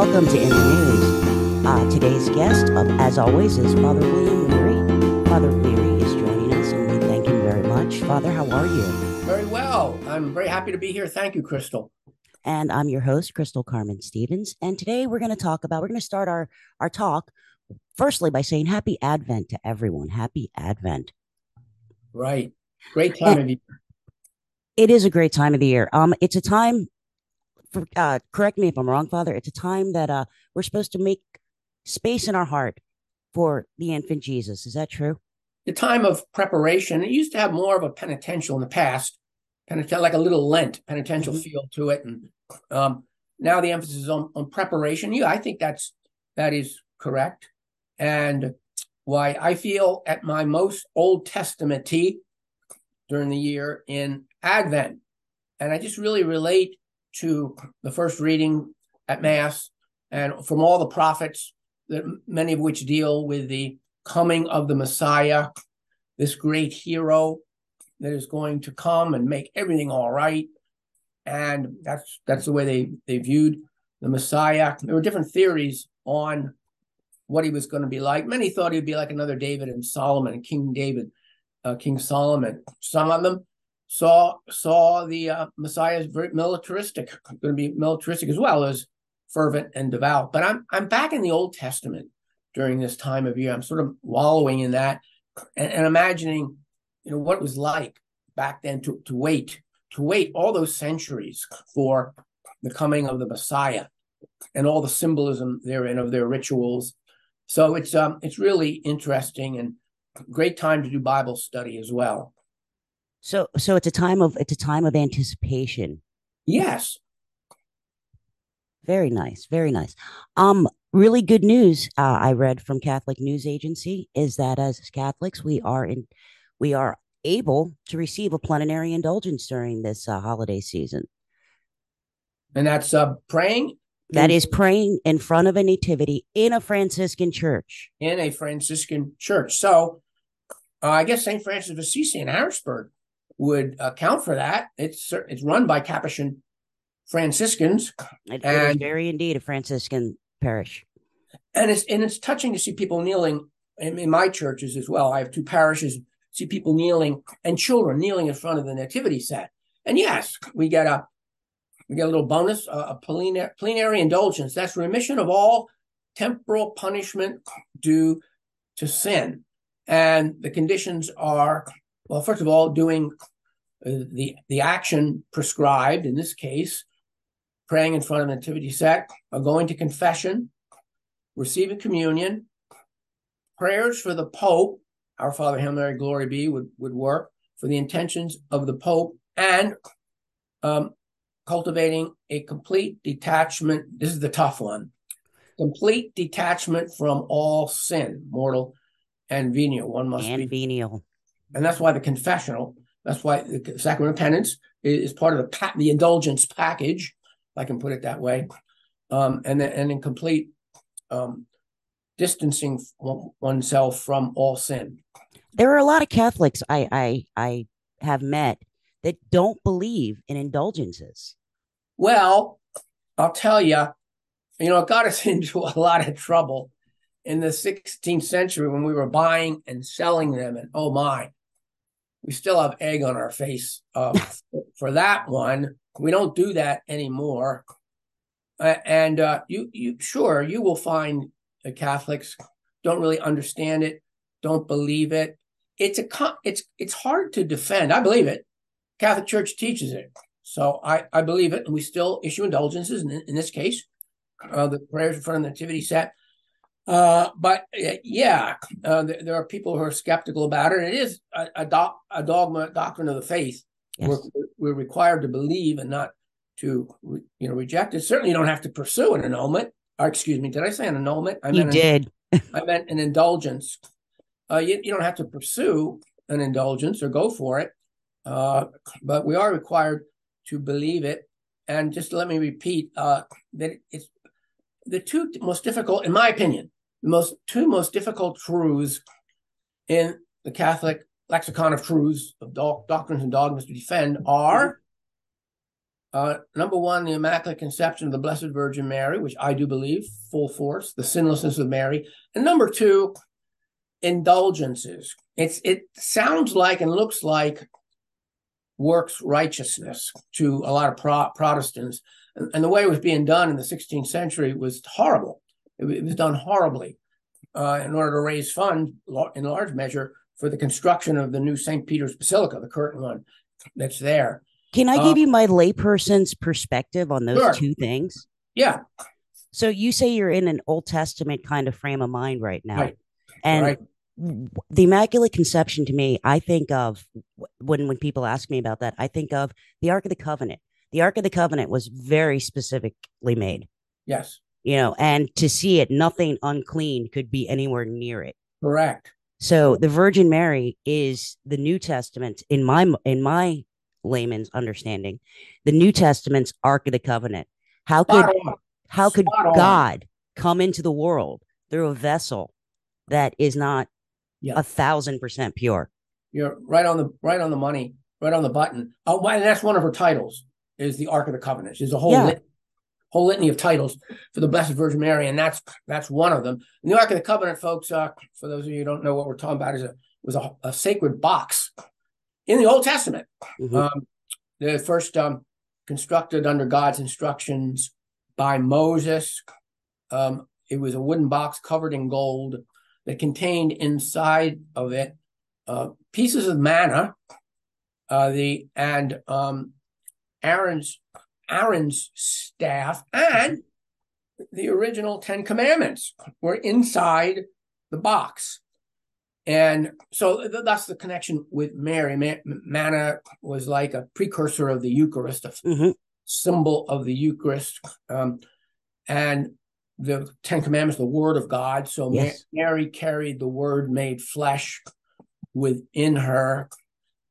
welcome to In the News. Uh, today's guest, as always, is Father William Leary. Father Leary is joining us, and we thank him very much. Father, how are you? Very well. I'm very happy to be here. Thank you, Crystal. And I'm your host, Crystal Carmen Stevens. And today we're going to talk about, we're going to start our, our talk firstly by saying happy Advent to everyone. Happy Advent. Right. Great time and, of year. It is a great time of the year. Um, it's a time for, uh, correct me if I'm wrong, Father. It's a time that uh, we're supposed to make space in our heart for the infant Jesus. Is that true? The time of preparation. It used to have more of a penitential in the past, penitential, like a little Lent penitential mm-hmm. feel to it, and um, now the emphasis is on, on preparation. Yeah, I think that's that is correct, and why I feel at my most Old Testament during the year in Advent, and I just really relate to the first reading at Mass and from all the prophets, that many of which deal with the coming of the Messiah, this great hero that is going to come and make everything all right. And that's that's the way they they viewed the Messiah. There were different theories on what he was going to be like. Many thought he'd be like another David and Solomon, King David, uh, King Solomon. Some of them saw saw the uh, Messiah as very militaristic, going to be militaristic as well as fervent and devout. But I'm I'm back in the Old Testament during this time of year. I'm sort of wallowing in that and, and imagining, you know, what it was like back then to to wait to wait all those centuries for the coming of the Messiah and all the symbolism therein of their rituals. So it's um it's really interesting and great time to do Bible study as well. So so it's a time of it's a time of anticipation. Yes. Very nice, very nice. Um, really good news. Uh, I read from Catholic News Agency is that as Catholics we are in, we are able to receive a plenary indulgence during this uh, holiday season. And that's uh, praying. That is praying in front of a nativity in a Franciscan church. In a Franciscan church. So, uh, I guess St. Francis of Assisi in Harrisburg would account for that. It's it's run by Capuchin Franciscans. It, and, very indeed a Franciscan parish. And it's and it's touching to see people kneeling in, in, my churches as well. I have two parishes, see people kneeling and children kneeling in front of the nativity set. And yes, we get a we get a little bonus, a, a plenary, plenary indulgence. That's remission of all temporal punishment due to sin. And the conditions are well, first of all, doing uh, the the action prescribed in this case, praying in front of the nativity set, or going to confession, receiving communion, prayers for the Pope, our Father, Hail Mary, Glory be, would, would work for the intentions of the Pope, and um, cultivating a complete detachment. This is the tough one complete detachment from all sin, mortal and venial. One must and be venial and that's why the confessional, that's why the sacrament of penance is, part of the the indulgence package, if I can put it that way, um, and then, and in complete um, distancing oneself from all sin. There are a lot of Catholics I I I have met that don't believe in indulgences. Well, I'll tell you, you know, it got us into a lot of trouble in the 16th century when we were buying and selling them, and oh my, we still have egg on our face uh, for that one. We don't do that anymore. Uh, and uh, you, you, sure, you will find the Catholics don't really understand it, don't believe it. It's a, it's, it's hard to defend. I believe it. Catholic Church teaches it, so I, I believe it, and we still issue indulgences. In, in this case, uh, the prayers in front of the nativity set uh, but uh, yeah, uh, there, there, are people who are skeptical about it. It is a, a, doc, a dogma doctrine of the faith. Yes. We're, we're, required to believe and not to you know reject it. Certainly, you don't have to pursue an annulment. Or excuse me, did I say an annulment? I you did. An, I meant an indulgence. Uh, you, you don't have to pursue an indulgence or go for it, uh, but we are required to believe it. And just let me repeat uh, that it's the two most difficult, in my opinion, the most two most difficult truths in the Catholic lexicon of truths of doctrines and dogmas to defend are Uh, number one, the Immaculate Conception of the Blessed Virgin Mary, which I do believe full force, the sinlessness of Mary. And number two, indulgences. It's it sounds like and looks like works righteousness to a lot of Pro- Protestants, and, and, the way it was being done in the 16th century was horrible. It, it was done horribly uh, in order to raise funds in large measure for the construction of the new St. Peter's Basilica, the current one that's there. Can I give uh, you my layperson's perspective on those sure. two things? Yeah. So you say you're in an Old Testament kind of frame of mind right now. Right. And right. the Immaculate Conception to me, I think of when when people ask me about that, I think of the Ark of the Covenant. The Ark of the Covenant was very specifically made. Yes. You know, and to see it, nothing unclean could be anywhere near it. Correct. So the Virgin Mary is the New Testament in my in my layman's understanding, the New Testament's Ark of the Covenant. How could how could God come into the world through a vessel that is not yeah. a thousand percent pure? You're right on the right on the money, right on the button. Oh, and that's one of her titles is the Ark of the Covenant. She's a whole yeah. lit, whole litany of titles for the Blessed Virgin Mary, and that's that's one of them. And the Ark of the Covenant, folks, uh, for those of you who don't know what we're talking about, is a was a, a sacred box in the Old Testament. Mm-hmm. Um, the first um, constructed under God's instructions by Moses. Um, it was a wooden box covered in gold that contained inside of it uh, pieces of manna, uh, the and um, Aaron's Aaron's staff and the original Ten Commandments were inside the box. And so that's the connection with Mary. Manna was like a precursor of the Eucharist, a mm-hmm. symbol of the Eucharist. Um, and the Ten Commandments, the Word of God. So yes. Mary carried the Word made flesh within her,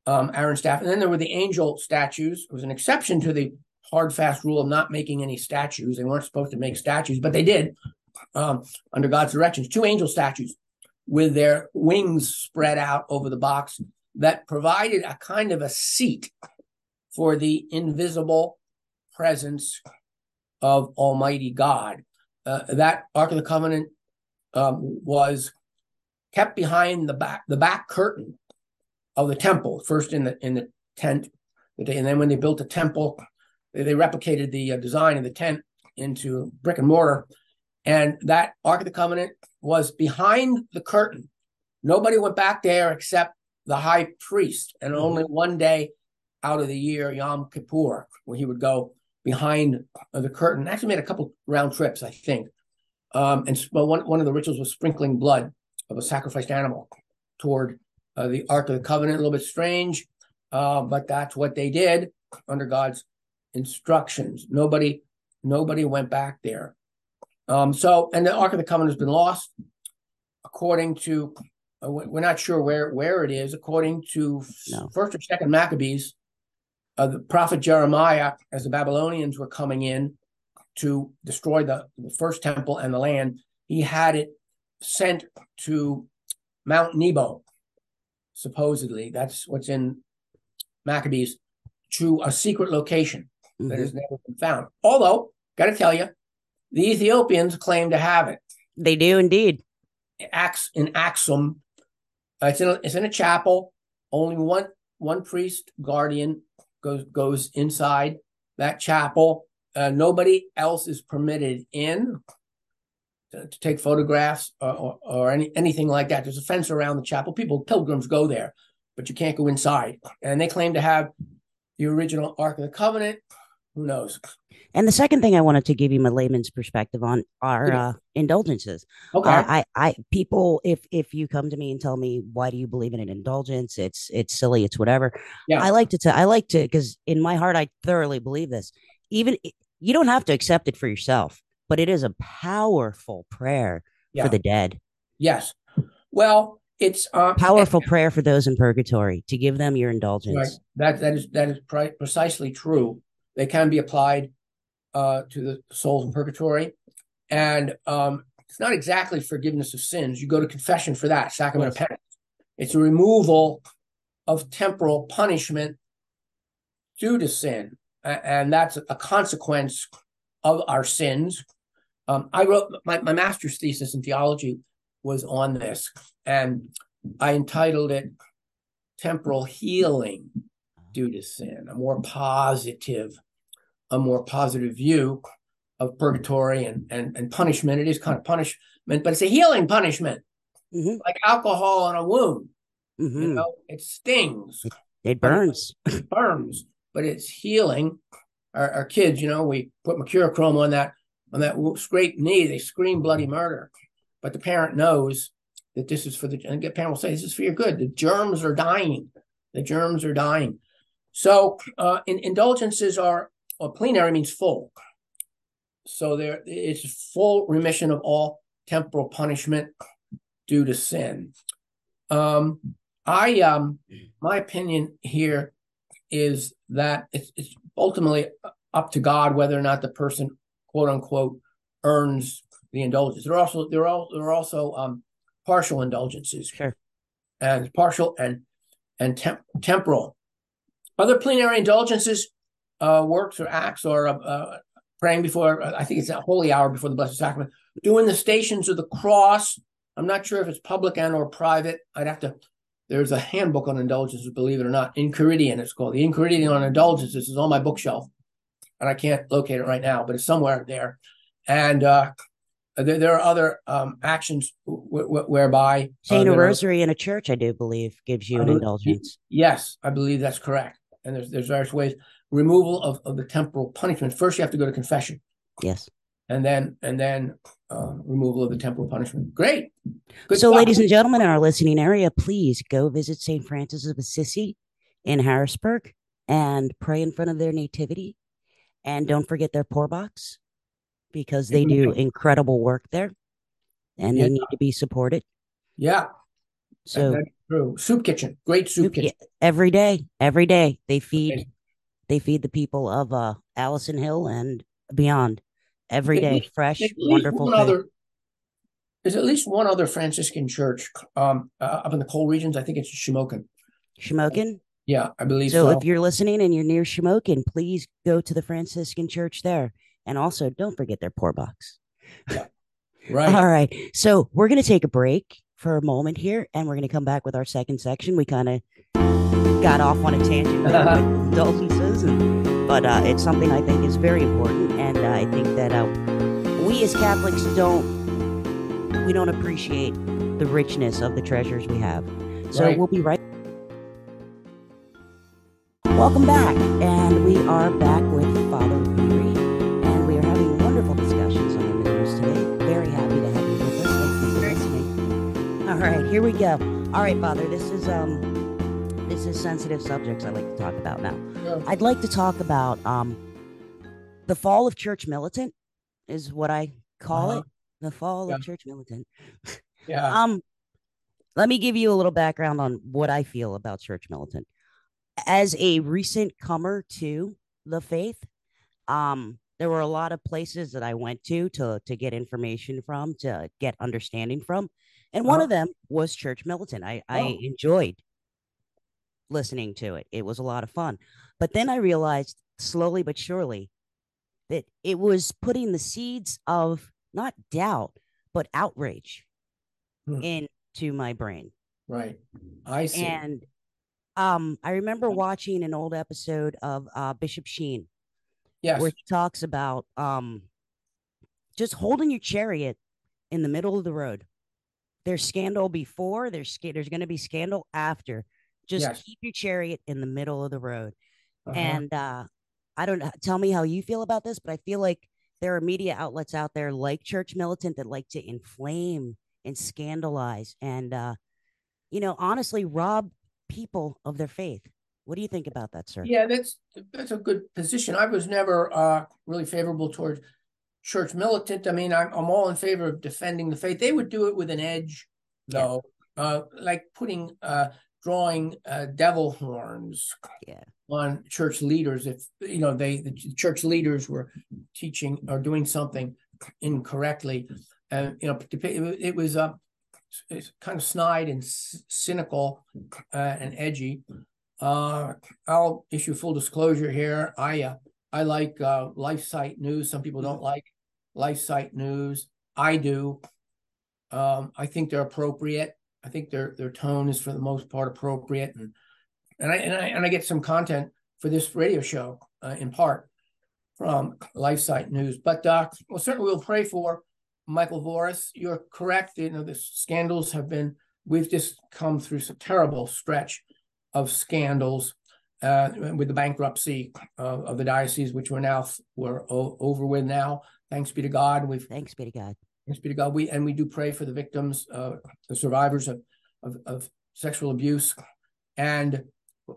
um, Aaron's staff. And then there were the angel statues. It was an exception to the hard, fast rule of not making any statues. They weren't supposed to make statues, but they did um, under God's directions. Two angel statues with their wings spread out over the box that provided a kind of a seat for the invisible presence of Almighty God. Uh, that Ark of the Covenant um, was kept behind the back the back curtain of the temple, first in the in the tent, and then when they built the temple, they, they replicated the uh, design of the tent into brick and mortar, and that Ark of the Covenant was behind the curtain. Nobody went back there except the high priest, and mm-hmm. only one day out of the year, Yom Kippur, where he would go behind the curtain. Actually, made a couple round trips, I think. Um, and well, one one of the rituals was sprinkling blood of a sacrificed animal toward uh, the Ark of the Covenant. A little bit strange, uh, but that's what they did under God's instructions. Nobody nobody went back there. Um, so, and the Ark of the Covenant has been lost, according to uh, we're not sure where where it is. According to no. First or Second Maccabees, uh, the prophet Jeremiah, as the Babylonians were coming in to destroy the, the first temple and the land, he had it sent to Mount Nebo. Supposedly, that's what's in Maccabees, to a secret location mm-hmm. that has never been found. Although, got to tell you, the Ethiopians claim to have it. They do indeed. Ax in Axum, uh, it's in a, it's in a chapel. Only one one priest guardian goes goes inside that chapel. Uh, nobody else is permitted in to, to take photographs or, or, or, any anything like that. There's a fence around the chapel. People pilgrims go there, but you can't go inside. And they claim to have the original Ark of the Covenant. Who knows? And the second thing I wanted to give you my layman's perspective on are uh, indulgences. Okay. Uh, I, I, people, if if you come to me and tell me why do you believe in an indulgence, it's it's silly, it's whatever. Yeah. I like to tell, I like to because in my heart I thoroughly believe this. Even you don't have to accept it for yourself, but it is a powerful prayer yeah. for the dead. Yes. Well, it's um, powerful prayer for those in purgatory to give them your indulgence. Right. That that is that is pre- precisely true. They can be applied uh, to the souls in purgatory. And um, it's not exactly forgiveness of sins. You go to confession for that, sacrament yes. of penance. It's a removal of temporal punishment due to sin. and that's a consequence of our sins. Um, I wrote my, my master's thesis in theology was on this, and I entitled it "Temporal Healing Due to Sin," a more positive, a more positive view of purgatory and and, and punishment. It is kind of punishment, but it's a healing punishment, mm-hmm. like alcohol on a wound. Mm-hmm. You know, it stings. It burns. It burns, but it's healing. Our, our kids, you know, we put mercurochrome on that on that scraped knee. They scream bloody murder, but the parent knows that this is for the and the parent will say this is for your good. The germs are dying. The germs are dying. So uh, in, indulgences are well, plenary means full. So there it's full remission of all temporal punishment due to sin. Um, I um my opinion here is that it's, it's ultimately up to God whether or not the person quote unquote earns the indulgence. There are also there are there are also um partial indulgences. Sure. And partial and and temp- temporal. Other plenary indulgences, uh, works or acts or uh, uh, praying before I think it's a holy hour before the Blessed Sacrament, doing the stations of the cross. I'm not sure if it's public and or private. I'd have to there's a handbook on indulgences, believe it or not. Enchiridion, it's called. The Enchiridion on indulgences is on my bookshelf, and I can't locate it right now, but it's somewhere there. And uh, there, there, are other um, actions w- w- whereby saying uh, a rosary are, in a church, I do believe, gives you an indulgence. Yes, I believe that's correct. And there's there's various ways. Removal of, of the temporal punishment. First, you have to go to confession. Yes and then and then uh, removal of the temporal punishment. Great. Good so, ladies and gentlemen in our listening area, please go visit St. Francis of Assisi in Harrisburg and pray in front of their nativity. And don't forget their poor box because they do incredible work there and yeah. they need to be supported. Yeah. So true. Soup kitchen. Great soup, soup kitchen. every day. Every day. They feed okay. They feed the people of uh Allison Hill and beyond every day, fresh, wonderful. Other, there's at least one other Franciscan church um, uh, up in the coal regions. I think it's Shamokin. Shamokin? Yeah, I believe so. So if you're listening and you're near Shamokin, please go to the Franciscan church there. And also, don't forget their poor box. Yeah. Right. All right. So we're going to take a break for a moment here, and we're going to come back with our second section. We kind of got off on a tangent with indulgences, and, but uh, it's something I think is very important, and uh, I think that uh, we as Catholics don't we don't appreciate the richness of the treasures we have. So right. we'll be right. Welcome back, and we are back here we go. All right, Father, this is um this is sensitive subjects I like to talk about now. Yeah. I'd like to talk about um, the fall of church militant, is what I call uh-huh. it. The fall yeah. of church militant. yeah. Um, let me give you a little background on what I feel about church militant. As a recent comer to the faith, um, there were a lot of places that I went to to to get information from, to get understanding from, and one uh-huh. of them was Church Militant. I oh. I enjoyed listening to it. It was a lot of fun. But then I realized slowly but surely that it was putting the seeds of not doubt, but outrage hmm. into my brain. Right. I see. And um, I remember watching an old episode of uh, Bishop Sheen. Yes. Where he talks about um, just holding your chariot in the middle of the road. There's scandal before, there's there's going to be scandal after. Just yes. keep your chariot in the middle of the road. Uh-huh. And uh, I don't know, tell me how you feel about this, but I feel like there are media outlets out there like Church Militant that like to inflame and scandalize and, uh, you know, honestly rob people of their faith. What do you think about that, sir? Yeah, that's that's a good position. I was never uh, really favorable towards church militant. I mean, I'm, I'm all in favor of defending the faith. They would do it with an edge, though, yeah. uh, like putting uh, drawing uh, devil horns yeah. on church leaders if you know they the church leaders were teaching or doing something incorrectly and you know it was uh, kind of snide and cynical uh, and edgy uh, i'll issue full disclosure here i uh, I like uh, LifeSite News. Some people don't like LifeSite News. I do. Um, I think they're appropriate. I think their their tone is for the most part appropriate, and and I and I and I get some content for this radio show uh, in part from LifeSite News. But uh, well, certainly we'll pray for Michael Voris. You're correct. You know the scandals have been. We've just come through some terrible stretch of scandals uh, with the bankruptcy of, of, the diocese, which we're now we're o- over with now. Thanks be to God. We've thanks be to God. Thanks be to God. We and we do pray for the victims, uh, the survivors of, of, of sexual abuse, and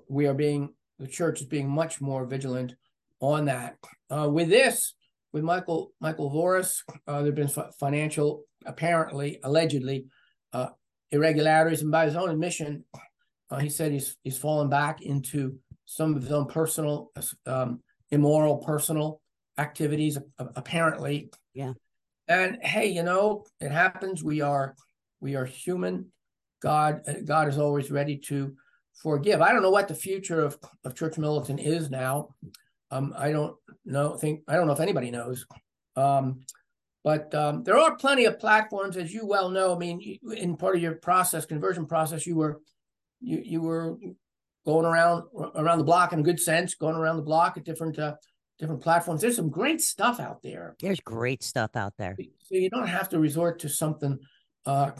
we are being the church is being much more vigilant on that. Uh, with this, with Michael Michael Voris, uh, there have been f- financial, apparently, allegedly, uh, irregularities, and by his own admission, uh, he said he's he's fallen back into some of his own personal, um, immoral, personal activities. Apparently, yeah. And hey, you know, it happens. We are we are human. God God is always ready to forgive. I don't know what the future of, of church militant is now. Um, I don't know. Think I don't know if anybody knows. Um, but um, there are plenty of platforms, as you well know. I mean, in part of your process, conversion process, you were you you were going around around the block in a good sense, going around the block at different uh, different platforms. There's some great stuff out there. There's great stuff out there. So you don't have to resort to something uh,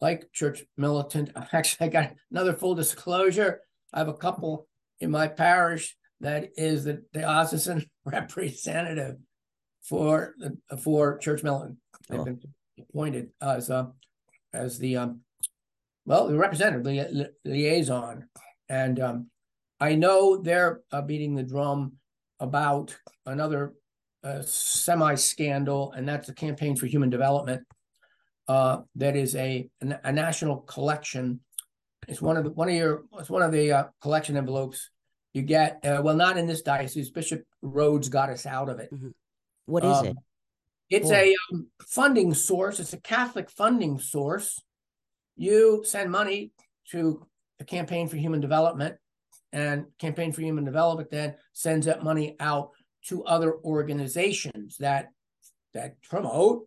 like Church Militant. Actually, I got another full disclosure. I have a couple in my parish that is the diocesan representative for the for Church Militant. They've oh. been appointed as uh, as the um, well the representative the, li- liaison, and um, I know they're uh, beating the drum about another uh, semi scandal, and that's the Campaign for Human Development. Uh, that is a a national collection. It's one of the one of your it's one of the uh, collection envelopes you get. Uh, well, not in this diocese. Bishop Rhoades got us out of it. Mm-hmm. What is um, it? It's a um, funding source. It's a Catholic funding source. You send money to the Campaign for Human Development, and Campaign for Human Development then sends that money out to other organizations that that promote,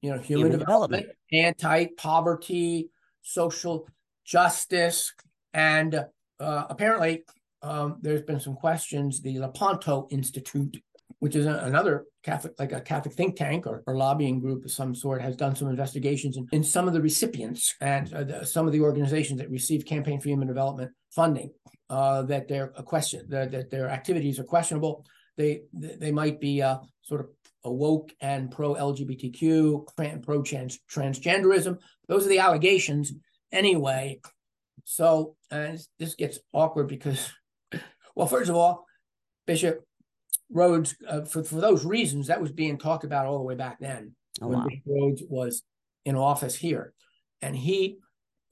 you know, human, human development, development, anti-poverty, social justice, and uh, apparently um, there's been some questions. The Lepanto Institute which is another Catholic, like a Catholic think tank or, or, lobbying group of some sort, has done some investigations in, in some of the recipients and uh, the, some of the organizations that receive Campaign for Human Development funding. Uh, that their a question that, that their activities are questionable. They they might be uh, sort of awoke and pro LGBTQ, pro trans transgenderism. Those are the allegations anyway. So uh, this gets awkward because, well, first of all, Bishop Rhoades, uh, for, for those reasons, that was being talked about all the way back then oh, when wow. Rhoades was in office here. And he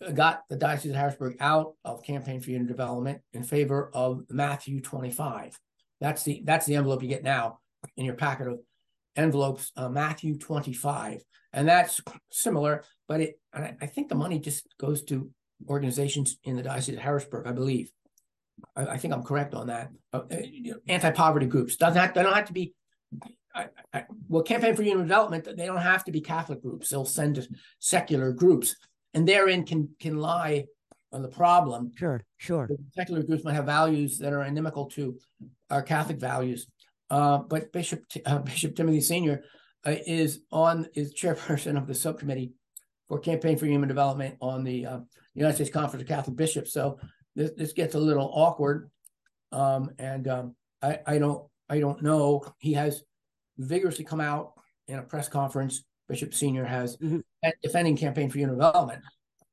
uh, got the Diocese of Harrisburg out of Campaign for Human Development in favor of Matthew 25. That's the that's the envelope you get now in your packet of envelopes, uh, Matthew 25. And that's similar, but it I, I think the money just goes to organizations in the Diocese of Harrisburg, I believe. I, I think I'm correct on that. Uh, uh anti-poverty groups doesn't have, they don't have to be. I, I, well, campaign for human development. They don't have to be Catholic groups. They'll send secular groups, and therein can can lie on the problem. Sure, sure. The secular groups might have values that are inimical to our Catholic values. Uh, but Bishop uh, Bishop Timothy Senior uh, is on is chairperson of the subcommittee for campaign for human development on the uh, United States Conference of Catholic Bishops. So this this gets a little awkward, um, and um, I I don't I don't know. He has vigorously come out in a press conference. Bishop Senior has mm-hmm. defending campaign for human development.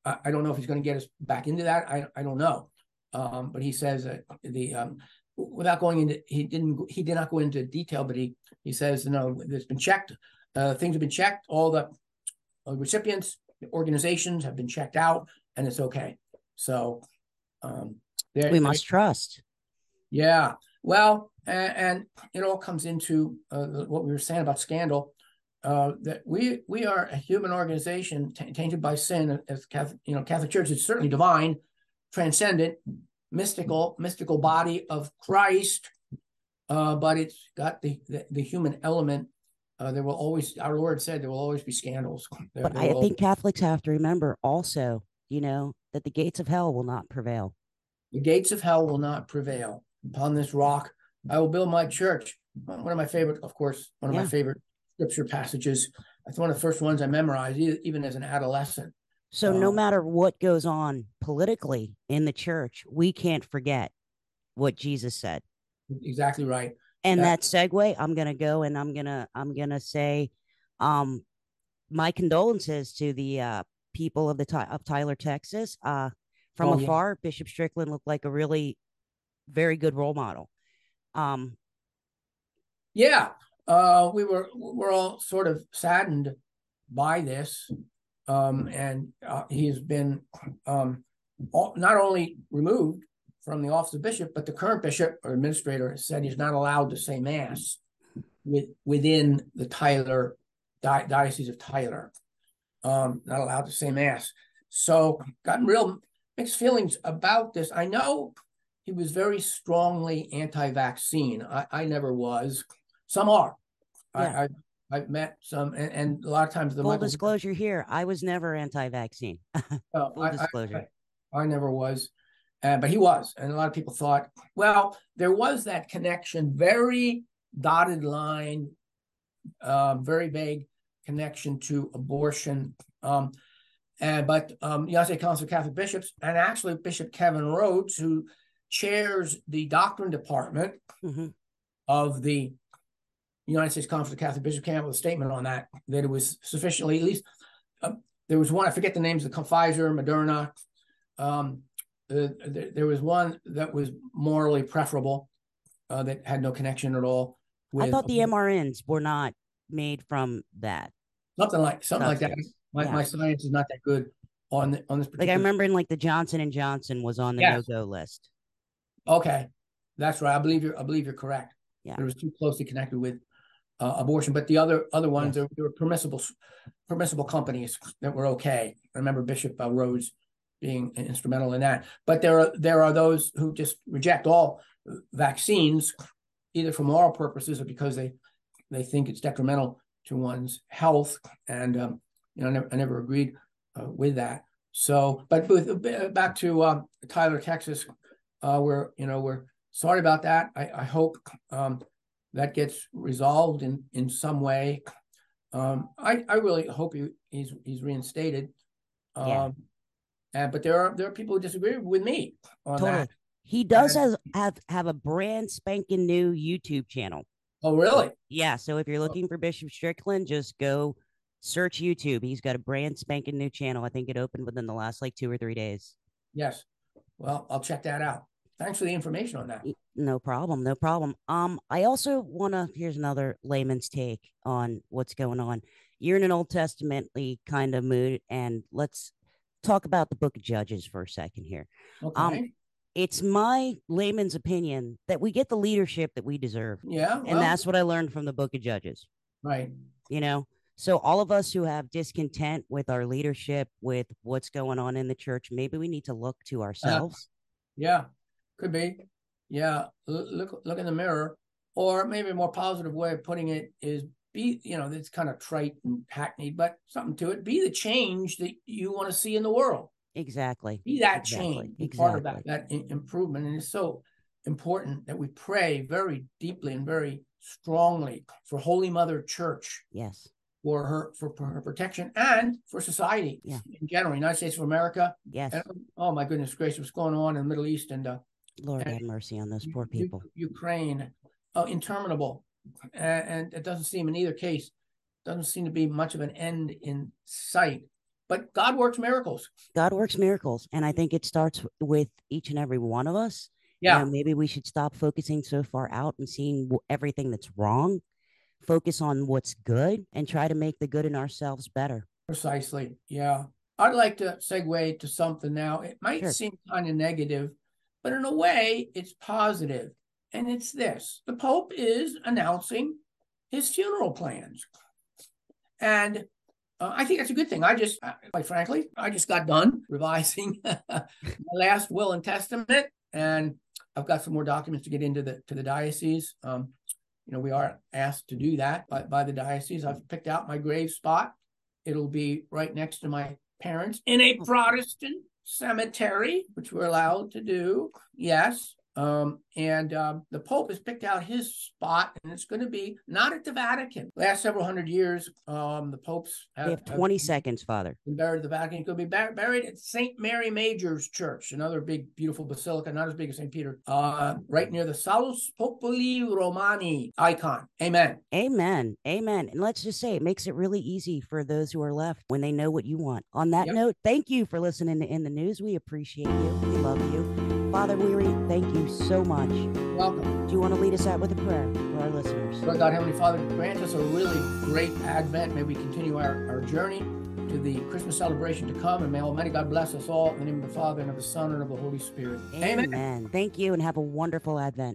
I, I, don't know if he's going to get us back into that. I I don't know, um, but he says that the um, without going into he didn't he did not go into detail, but he he says you know it's been checked. Uh, things have been checked. All the uh, recipients, the organizations have been checked out, and it's okay. So um, we must trust. Yeah. Well, and, and, it all comes into uh, what we were saying about scandal. Uh, that we we are a human organization t- tainted by sin. As Catholic, you know, Catholic Church is certainly divine, transcendent, mystical, mystical body of Christ. uh, but it's got the, the, the human element. Uh, there will always, our Lord said, there will always be scandals. There, but there I think Catholics have to remember also, you know, that the gates of hell will not prevail. The gates of hell will not prevail. Upon this rock, I will build my church. One of my favorite, of course, one of Yeah. my favorite scripture passages. That's one of the first ones I memorized, even as an adolescent. So no Um, matter what goes on politically in the church, we can't forget what Jesus said. Exactly right. And Yeah. that segue, I'm gonna go and I'm gonna I'm gonna say, um, my condolences to the uh, people of the of Tyler, Texas. Uh, from Oh, yeah. afar, Bishop Strickland looked like a really very good role model. Um, Yeah, uh, we were we're all sort of saddened by this, um, and uh, he has been um, all, not only removed from the office of bishop, but the current bishop or administrator said he's not allowed to say mass with within the Tyler di- diocese of Tyler. Um, not allowed to say mass. So gotten real mixed feelings about this. I know he was very strongly anti-vaccine. I, I never was. Some are. Yeah. I, I I've met some, and, and a lot of times the full Michael- disclosure here, I was never anti-vaccine. full I- I- disclosure. I, I never was, uh, but he was, and a lot of people thought, well, there was that connection, very dotted line, uh, very vague connection to abortion. Um, and but um, United States Council of Catholic Bishops, and actually Bishop Kevin Rhoades, who chairs the doctrine department Mhm. of the United States Conference of Catholic Bishops, came out with a statement on that that it was sufficiently at least. Uh, there was one I forget the names of the Pfizer, Moderna. Um, uh, there, there was one that was morally preferable uh, that had no connection at all. With I thought the MRNs were not made from that. Something like something like that. My, Yeah. my science is not that good on the, on this. Like Particular... I remember in like the Johnson and Johnson was on the Yes. no-go list. Okay, that's right. I believe you're. I believe you're correct. Yeah. It was too closely connected with uh, abortion, but the other other ones Yes. there, there were permissible permissible companies that were okay. I remember Bishop uh, Rhoades being instrumental in that. But there are there are those who just reject all vaccines, either for moral purposes or because they they think it's detrimental to one's health. And um, you know, I never, I never agreed uh, with that. So, but with, back to um, Tyler, Texas, uh, we're you know we're sorry about that. I, I hope um, that gets resolved in in some way. Um, I I really hope he, he's he's reinstated. Um, Yeah. and, but there are there are people who disagree with me on Totally. that. He does And- have, have have a brand spanking new YouTube channel. Oh, really? Yeah, so if you're looking for Bishop Strickland, just go search YouTube. He's got a brand spanking new channel. I think it opened within the last like two or three days. Yes. Well, I'll check that out. Thanks for the information on that. No problem, no problem. Um, I also want to. Here's another layman's take on what's going on. You're in an Old Testamently kind of mood, and let's talk about the Book of Judges for a second here. Okay. Um, It's my layman's opinion that we get the leadership that we deserve, yeah. and that's what I learned from the Book of Judges. right. You know, so all of us who have discontent with our leadership, with what's going on in the church, maybe we need to look to uh-huh. ourselves. Yeah. Could be. Yeah. L- look look in the mirror. Or maybe a more positive way of putting it is be, you know, it's kind of trite and hackneyed, but something to it. Be the change that you want to see in the world. Exactly. Be that Exactly, change. Be part of that, that improvement. And it's so important that we pray very deeply and very strongly for Holy Mother Church Yes. for her for, for her protection and for society Yeah. in general, United States of America. Yes. And oh my goodness gracious, what's going on in the Middle East and uh, Lord and have mercy on those poor people. Ukraine, oh, interminable, and, and it doesn't seem in either case doesn't seem to be much of an end in sight. But God works miracles. God works miracles. And I think it starts with each and every one of us. Yeah, maybe we should stop focusing so far out and seeing everything that's wrong, focus on what's good, and try to make the good in ourselves better. precisely. Yeah, I'd like to segue to something now. It might Sure. seem kind of negative, but in a way, it's positive. And it's this: the Pope is announcing his funeral plans, and uh, I think that's a good thing. I just, uh, quite frankly, I just got done revising my last will and testament, and I've got some more documents to get into the to the diocese. Um, you know, we are asked to do that by, by the diocese. I've picked out my grave spot. It'll be right next to my parents in a Protestant cemetery, which we're allowed to do. Yes. Um, and um, the Pope has picked out his spot, and it's going to be not at the Vatican. Last several hundred years, um, the popes have, we have 20 have seconds, Father. Been buried at the Vatican. Could be bur- buried at St. Mary Major's Church, another big, beautiful basilica, not as big as St. Peter, uh, right near the Salus Populi Romani icon. Amen. Amen. Amen. And let's just say it makes it really easy for those who are left when they know what you want. On that yep. note, thank you for listening to In the News. We appreciate you. We love you. Father Leary, thank you so much. welcome. Do you want to lead us out with a prayer for our listeners? Lord God, Heavenly Father, grant us a really great Advent. May we continue our, our journey to the Christmas celebration to come. And may Almighty God bless us all in the name of the Father and of the Son and of the Holy Spirit. Amen. Amen. Thank you and have a wonderful Advent.